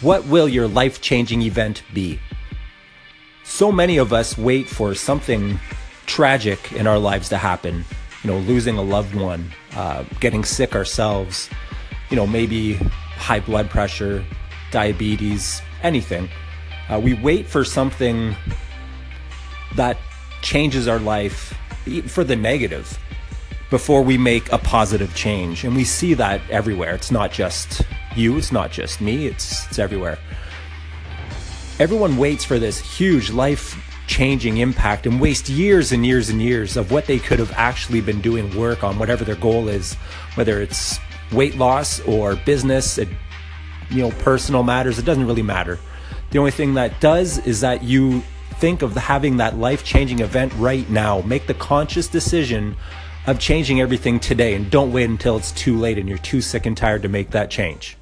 What will your life changing event be? So many of us wait for something tragic in our lives to happen. You know, losing a loved one, uh, getting sick ourselves, you know, maybe high blood pressure, diabetes, anything. Uh, we wait for something that changes our life for the negative before we make a positive change. And we see that everywhere. It's not just you, it's not just me, it's, it's everywhere. Everyone waits for this huge life changing impact and waste years and years and years of what they could have actually been doing work on whatever their goal is, whether it's weight loss or business, it, you know, personal matters, it doesn't really matter. The only thing that does is that you think of having that life changing event right now. Make the conscious decision of changing everything today and don't wait until it's too late and you're too sick and tired to make that change.